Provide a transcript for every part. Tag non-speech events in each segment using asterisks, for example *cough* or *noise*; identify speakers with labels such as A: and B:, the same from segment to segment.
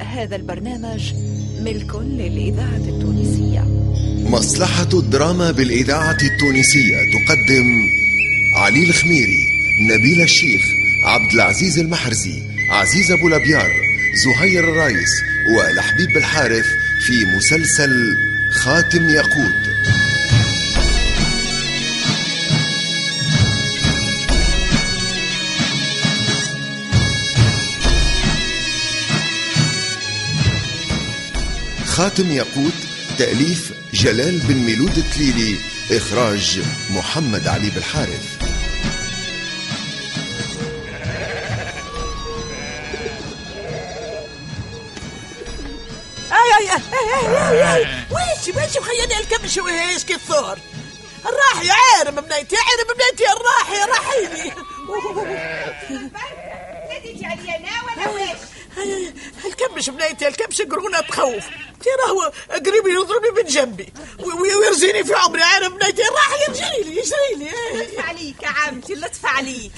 A: هذا البرنامج ملك للإذاعة التونسية.
B: مصلحة الدراما بالإذاعة التونسية تقدم علي الخميري نبيل الشيخ عبد العزيز المحرزي عزيز أبو لبيار زهير الرايس ولحبيب الحارث في مسلسل خاتم ياقوت. خاتم ياقوت تأليف جلال بن ميلود التليلي إخراج محمد علي بالحارث.
C: أي أي أي أي أي ويش ويش مخيني الكبش وهيش كثور الراح يا عارم بنيتي عارم بنيتي الراح يا راحيني *laughs*
D: تيجي عليا أنا ولا ويش؟
C: الكبش بنيتي الكبش قرونه تخوف. تي راهو قريب يضربني من جنبي. ويرزيني في عمري. عارم بنيتي. الراح يجري لي يجري لي.
D: لطف عليك يا عمتي لطف عليك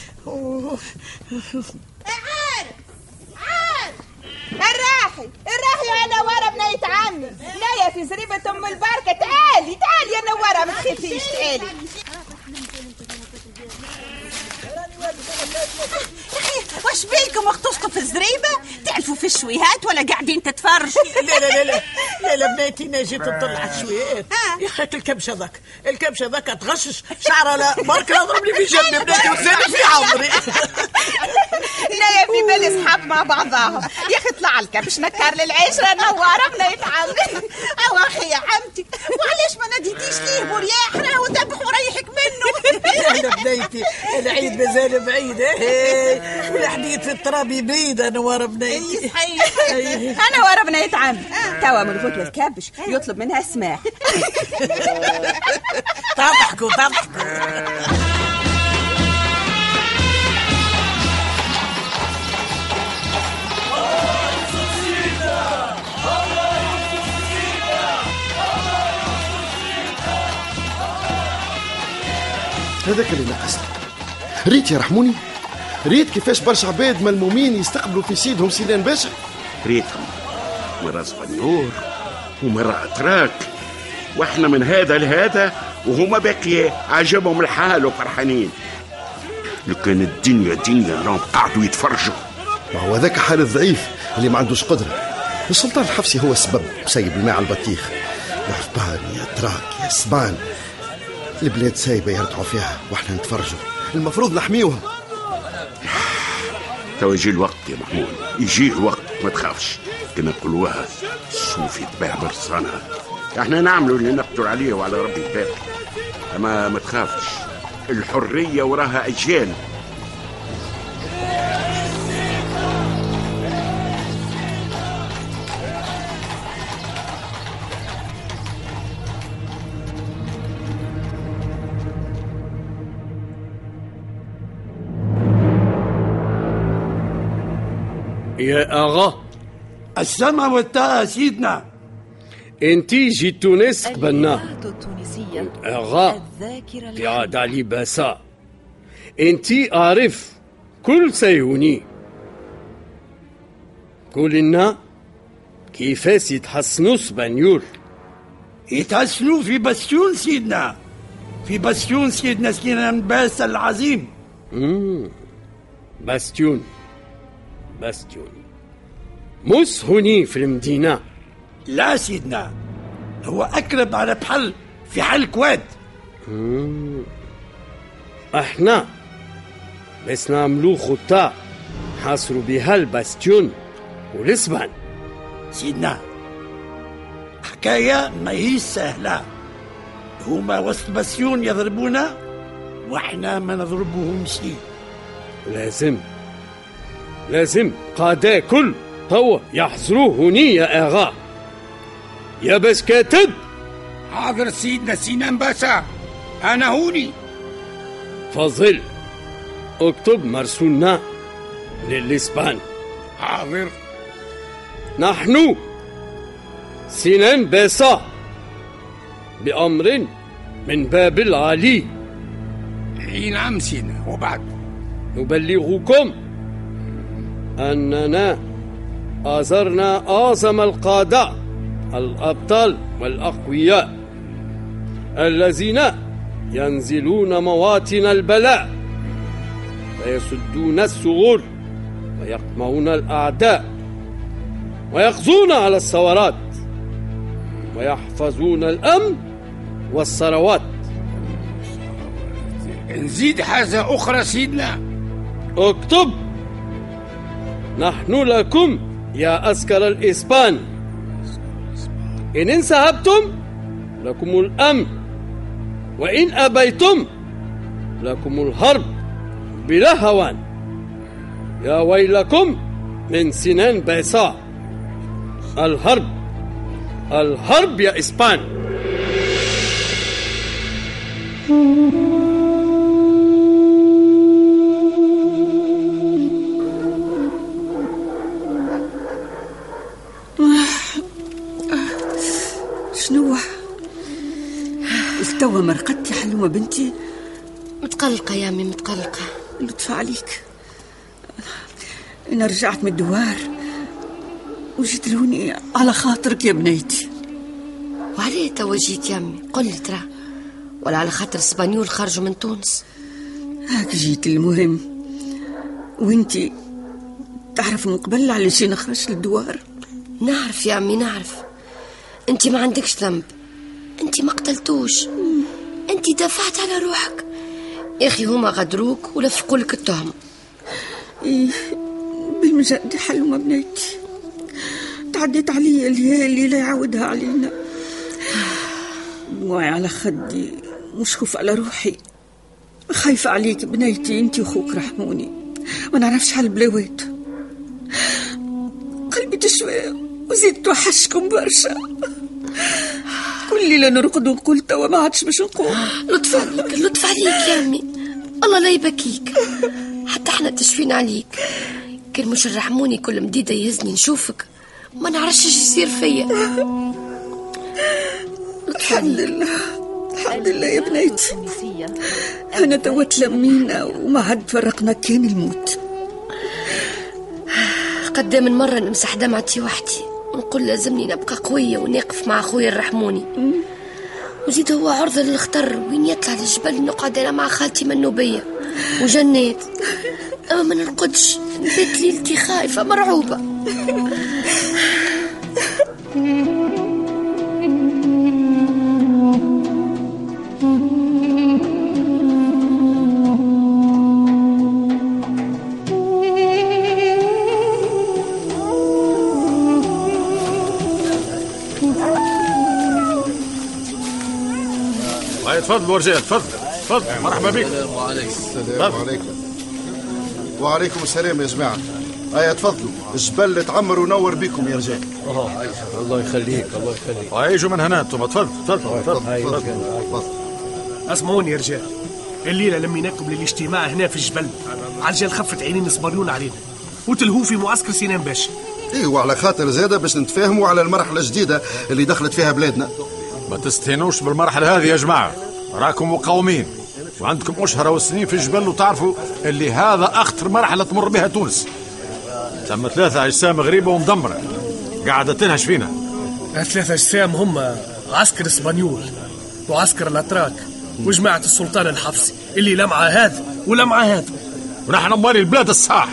D: عارف عارف الراحي الراحي أنا ورا بنيت عمي؟ نايا في زريبة أم البركة. تعالي تعالي يا نورة ما تخافيش تعالي.
E: واش بيكم اختصكم في الزريبة؟ تعرفوا في الشويهات ولا قاعدين تتفرجوا؟ *laughs*
C: لا لا لا لا. لا لا بنيتي أنا جيت نطلع شويات
E: آه.
C: يا أخي الكبش هذاك الكبش هذاك تغشش شعره لا. برك يضربني في جنبي بنيتي وزادي في عمري. *laughs*
D: نايا في بالي صحاب مع بعضاهم يا أخي طلع لك باش نكر للعشرة نورة بنيت عمي
E: أو أخي يا عمتي وعلاش ما ناديتيش ليه برياح راهو ذبح وريحك منه. *laughs*
C: أنا بنيتي العيد مازال بعيد. إيه والحديد في التراب يبيد أنا ورا بنيتي.
E: صحيح.
D: أنا ورا بنيت عمي توا من غدوة الكبش يطلب منها السماح.
C: تضحكوا تضحكوا
F: هذاك اللي نقصني ريت يا رحموني. ريت كيفاش برشا عباد ملمومين يستقبلوا في سيدهم سيدان باشا.
G: ريتهم. مرة صغنور ومرة أتراك. وإحنا من هذا لهذا وهما باقي عجبهم الحال وفرحانين. لو كان الدنيا دنيا راهم قعدوا يتفرجوا.
F: ما هو ذاك حال الضعيف اللي ما عندوش قدرة. السلطان الحفصي هو السبب وسيب الماء على البطيخ. يا ربان يا تراك يا سبان. البلاد سايبة يرتعوا فيها وإحنا نتفرجوا. المفروض نحميوها
G: تو يجي الوقت يا محمود. يجي الوقت ما تخافش. كما نقولوها الصوف يتباع برصانها إحنا نعملوا اللي نقدر عليه وعلى ربي الباقي. أما ما تخافش الحرية وراها أجيال.
H: يا أغا.
I: السمع والطاعة سيدنا.
H: انتي جيت تونس قبلنا
A: التونسية.
H: أغا.
A: الذاكرة
H: قاعد علي باسا انتي عارف كل سيهوني. قول لنا كيفاش يتحسنوا سبانيول؟
I: يتحسنوا في بستون سيدنا. في بستون سيدنا سليمان باس العظيم.
H: باستيون مش هوني في المدينة.
I: لا سيدنا هو أقرب على بحر في حلق الواد.
H: أحنا. بس نعملو خطة. حاصروا بها الباستيون والاسبان
I: سيدنا حكاية ما هي سهلة. هما وسط بستيون يضربونا وإحنا ما نضربوهمش.
H: لازم. لازم قادة كل. توا يحضروه هوني يا آغا. يا بس كاتب.
J: حاضر سيدنا سينان باشا. أنا هوني.
H: فضل. اكتب مرسولنا للإسبان.
J: حاضر.
H: نحن سنان باسا. بأمر من باب العلي
J: إي نعم سيدنا. وبعد.
H: نبلغكم. أننا آزرنا أعظم القادة الأبطال والأقوياء الذين ينزلون مواطن البلاء ويسدون الثغور ويقمعون الأعداء ويقضون على الثورات ويحفظون الأمن والثروات.
J: نزيد حاجة أخرى سيدنا.
H: اكتب نحن لكم يا أسكر الإسبان. إن انسحبتم لكم الأمن وإن أبيتم لكم الحرب بلا هوان. يا ويلكم من سنان بيصاع الحرب الحرب يا إسبان.
K: متقلقة يا أمي متقلقة.
E: لطف عليك. أنا رجعت من الدوار. وجيت لهوني على خاطرك يا بنيتي.
K: وعليه توا جيت يا أمي؟ قل لي ترى. ولا على خاطر اسبانيول خرجوا من تونس.
E: هاك جيت المهم. وإنتي تعرف من قبل علاش أنا خرجت للدوار؟
K: نعرف يا أمي نعرف. أنت ما عندكش ذنب. أنت ما قتلتوش. أنت دافعت على روحك. يا أخي هما غدروك ولفقوا لك التهم.
E: إيه بالمجد حلومة بنيتي تعديت علي الليالي لا يعاودها علينا. دموعي على خدي مش خوف على روحي. خايفة عليك بنيتي انتي وخوك رحموني. ما نعرفش حال بلاوات قلبي تشوي وزيد توحشكم برشا. كل ليلة نرقد ونقول توا ما عادش باش نقوم
K: لطف عليك لطف عليك يا أمي. الله لا يبكيك. حتى إحنا تشفين عليك. كان مش الرحموني كل مديدة يهزني نشوفك. ما نعرفش إيش يصير فيا.
E: الحمد لله. الحمد لله يا بنيتي أنا توا تلمينا وما عاد فرقنا كان الموت.
K: قد من مرة نمسح دمعتي وحدي. ونقول لازمني نبقى قوية ونقف مع أخويا الرحموني. وزيد هو عرضة للخطر وين يطلع للجبل نقعد أنا مع خالتي منوبية وجنات أما ما نرقدش نبات ليلتي خايفة مرعوبة.
L: هاي تفضلوا رجال تفضل تفضل مرحبا بك.
F: السلام عليكم السلام. عليكم وعليكم السلام يا جماعة. هيا تفضلوا الجبل تعمر ونور بكم يا رجال.
L: الله يخليك الله يخليك. هاي من هنا أنتم. تفضل تفضل تفضل
F: تفضل.
M: أسمعوني يا رجال. الليلة لميناكم للاجتماع هنا في الجبل عجل خفت عينين صبريون علينا. وتلهوا في معسكر سنان باشا
F: إيه وعلى خاطر زادة باش نتفاهموا على المرحلة الجديدة اللي دخلت فيها بلادنا.
L: ما تستهينوش بالمرحلة هذه يا جماعة. راكم مقاومين. وعندكم أشهر وسنين في الجبل وتعرفوا اللي هذا أخطر مرحلة تمر بها تونس. ثم ثلاثة أجسام غريبة ومدمرة. قاعدة تنهش فينا.
M: ثلاثة أجسام هم عسكر إسبانيول وعسكر الأتراك وجماعة السلطان الحفصي اللي لا مع هذا ولا مع هذا
L: ونحن مالي البلاد الصح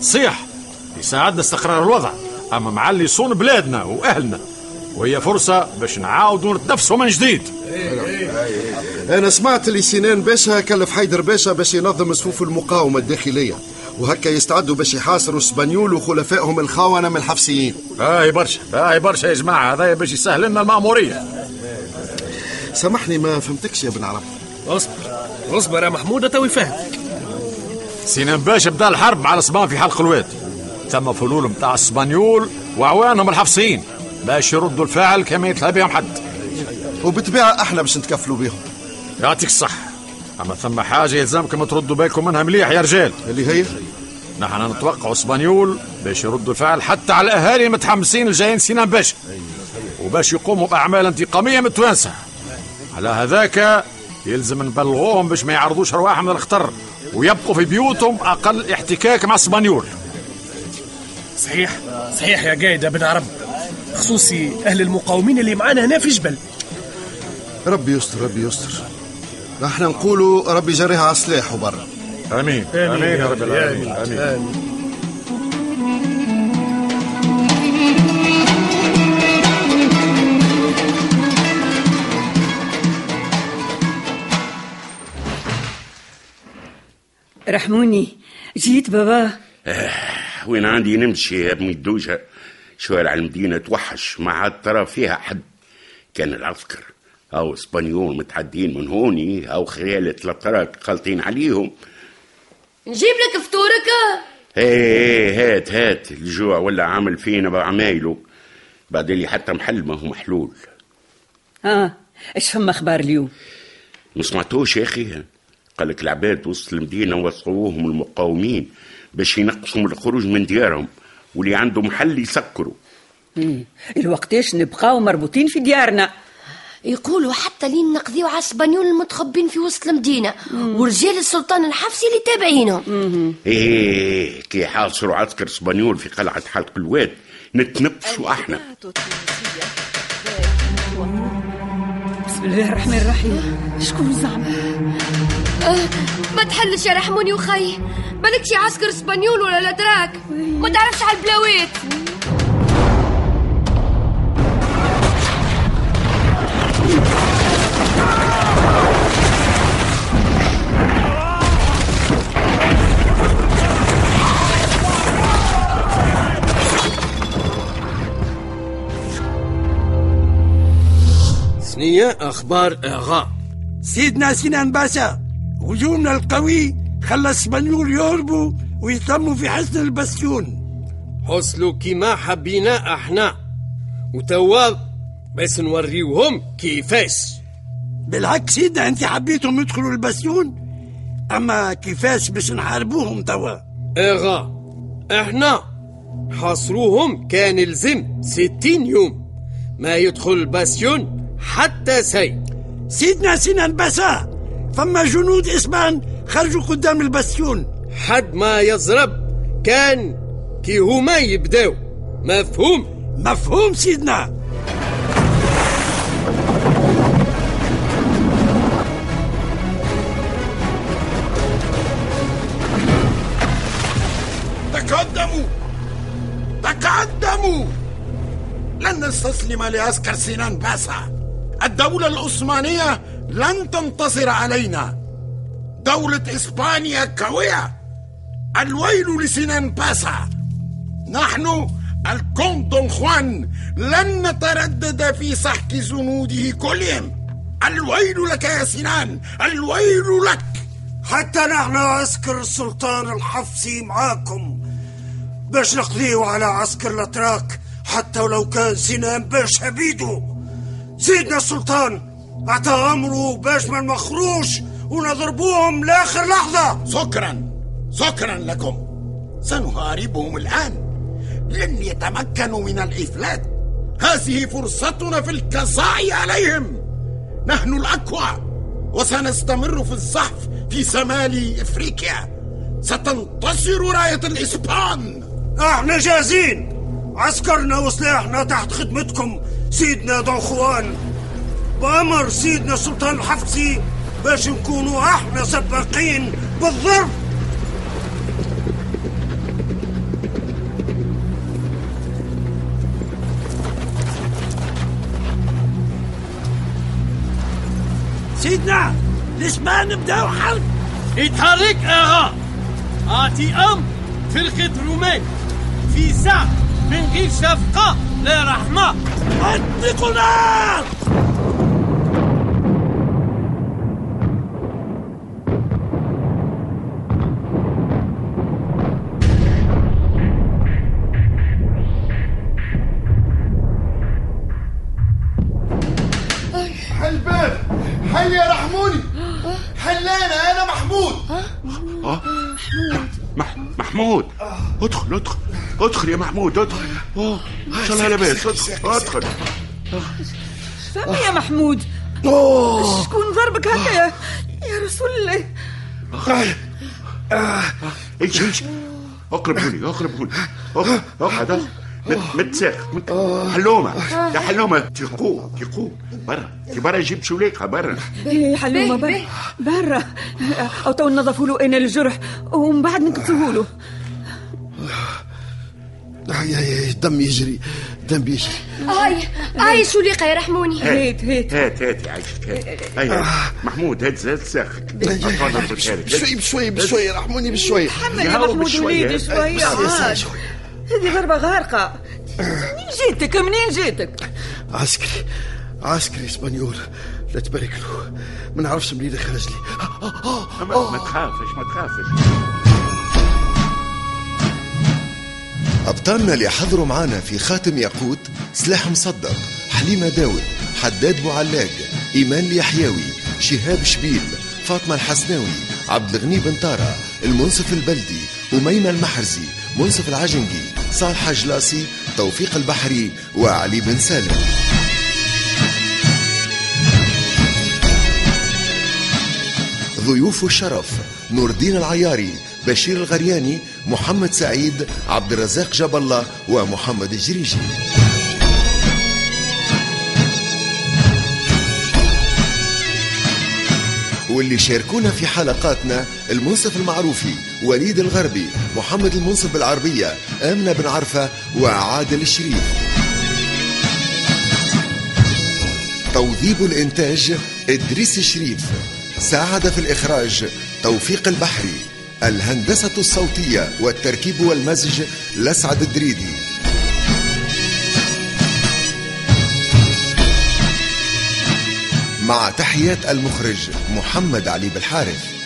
L: صيح. يساعدنا استقرار الوضع. أما مع اللي يصون بلادنا وأهلنا وهي فرصة باش نعاودوا نتنفسوا من جديد.
F: أنا سمعت اللي سنان باشا كلف حيدر باشا باش ينظم صفوف المقاومة الداخلية وهكا يستعدوا باش يحاصروا اسبانيول وخلفائهم الخونة من الحفصيين
L: باهي برشا باهي برشا يا جماعة هذا باش يسهل لنا المأمورية.
F: سامحني ما فهمتكش يا بن عرب.
M: أصبر أصبر يا محمود توي فاهم
L: سنان باشا بدأ الحرب مع الاسبان في حلق الواد. ثم فلول متاع اسبانيول وعوانهم الحفصيين باش يردوا الفاعل كما يتلهى بهم حد.
F: وبالطبيعة إحنا باش نتكفلوا بهم
L: يعطيك الصح أما ثم حاجة يلزمكم تردوا بالكم منها مليح يا رجال.
F: اللي هي؟
L: نحن نتوقع اسبانيول باش يردوا الفعل حتى على الأهالي المتحمسين الجايين سنان باشا وباش يقوموا بأعمال انتقامية من التوانسه على هذاك يلزم نبلغوهم باش ما يعرضوش ارواحهم للخطر ويبقوا في بيوتهم أقل احتكاك مع اسبانيول.
M: صحيح؟ صحيح يا قايد ابن عرب. خصوصي أهل المقاومين اللي معانا هنا في جبل.
F: ربي يستر ربي يستر. إحنا نقولوا ربي جريها على سلاح وبرا.
L: آمين. آمين يا رب العالمين. آمين,
M: آمين.
E: رحموني جيت بابا.
G: آه. وين عندي نمشي الدوجة؟ شوارع المدينة توحش ما عاد ترى فيها حد كان العسكر أو إسبانيول متعدين من هوني أو خيالة الأتراك خالطين عليهم.
K: نجيب لك فطورك؟
G: إيه هات هات. الجوع ولا عامل فينا بعمايله بعد اللي حتى محل ما هو محلول.
E: آه إيش فما أخبار اليوم؟
G: ما سمعتوش يا أخي. قال لك العباد وسط المدينة وصلوهم المقاومين. باش ينقصوا من الخروج من ديارهم واللي عنده محل يسكروا.
E: الوقتاش نبقاو مربوطين في ديارنا.
K: يقولوا حتى لين نقضيو على السبانيول المتخبين في وسط المدينة ورجال السلطان الحفصي اللي تابعينهم.
G: إيه كي حاصروا عسكر اسبانيول في قلعة حلق الواد نتنفسوا إحنا.
E: بسم الله الرحمن الرحيم. شكون زعما؟
K: آه ما تحلش يا رحموني وخي بالك شي عسكر اسبانيول ولا الاتراك ما تعرفش على البلاوات
H: ثنية أخبار أغا.
I: سيدنا سنان باشا هجومنا القوي خلى الاسبانيول يهربوا ويتموا في حصن البستيون
H: حصلوا كيما حبينا أحنا. وتوا بس نوريوهم كيفاش.
I: بالعكس سيدنا أنت حبيتهم يدخلوا البستيون أما كيفاش باش نحاربوهم توا؟
H: أغا إحنا حاصروهم كان يلزم ستين يوم. ما يدخل الباستيون حتى سي.
I: سيدنا سنان باشا فما جنود اسبان خرجوا قدام البستيون.
H: حد ما يزرب كان كي هما يبداو. مفهوم؟
I: مفهوم سيدنا.
J: تقدموا. تقدموا. لن نستسلم لعسكر سنان باسا. الدولة العثمانية لن تنتصر علينا. دولة إسبانيا قوية. الويل لسنان باسا. نحن الكونت دون خوان لن نتردد في سحق جنوده كلهم. الويل لك يا سنان الويل لك.
N: حتى نحن عسكر السلطان الحفصي معاكم. باش نقضيو على عسكر الأتراك حتى ولو كان سنان باش عبيده سيدنا السلطان امره باش ما نمخروش ونضربوهم لآخر لحظة.
J: شكرا شكرا لكم. سنهاربهم الآن. لن يتمكنوا من الإفلات. هذه فرصتنا في القضاء عليهم. نحن الأقوى وسنستمر في الزحف في شمال إفريقيا. ستنتصر راية الإسبان.
N: إحنا جاهزين عسكرنا وسلاحنا تحت خدمتكم سيدنا دون خوان بأمر سيدنا السلطان الحفصي باش نكونوا إحنا سباقين بالضرب.
I: سيدنا الاسبان بداوا حرب
H: اتحرك اغا اعطي أمر فرقة الرومان في ساعة من غير شفقة. لا رحمة.
I: اطلقوا نار
B: محمود
G: ادخل ادخل ادخل يا محمود ادخل اوه ان شاء الله لاباس ادخل
E: فما يا محمود. شكون ضربك هكا يا, يا رسول الله
G: إيش إيش اقربوا لي اقربوا لي اقعد اقعد مت- حلومة. يا حلومة تقوم تقوم برا. تي برا جيب شوليقه برا.
E: باهي حلومة برا برا. أو تو نظفوا له أنا الجرح ومن بعد نكتبوا له.
F: آي دم يجري دم يجري.
K: هاي هاي شوليقة يرحموني.
E: هيت هيت.
G: هات هات يا عايشة هات. هيا. محمود هات زاد لك.
F: بشوي بشوي بشوي رحموني بشوي.
E: محمد
G: يا
E: محمود. وليدي شوية. هذه ضربة غارقة. منين جيتك؟ منين جيتك؟
F: عسكري عسكري اسبانيول. لا تبارك له. ما نعرفش منين خرج لي
G: ما ما تخافش ما تخافش.
B: أبطالنا اللي حضروا معانا في خاتم ياقوت سلاح مصدق حليمة داود حداد بوعلاق إيمان اليحيوي شهاب شبيل فاطمة الحسناوي عبد الغني بن طارة المنصف البلدي أميمة المحرزي منصف العجنقي صالح جلاسي توفيق البحري وعلي بن سالم. ضيوف الشرف نور الدين العياري بشير الغرياني محمد سعيد عبد الرزاق جاب الله ومحمد الجريجي. واللي شاركونا في حلقاتنا المنصف المعروفي وليد الغربي محمد المنصف بالعربية آمنة بن عرفة وعادل الشريف. توظيب الإنتاج إدريس الشريف. ساعد في الإخراج توفيق البحري. الهندسة الصوتية والتركيب والمزج لسعد الدريدي. مع تحيات المخرج محمد علي بالحارث.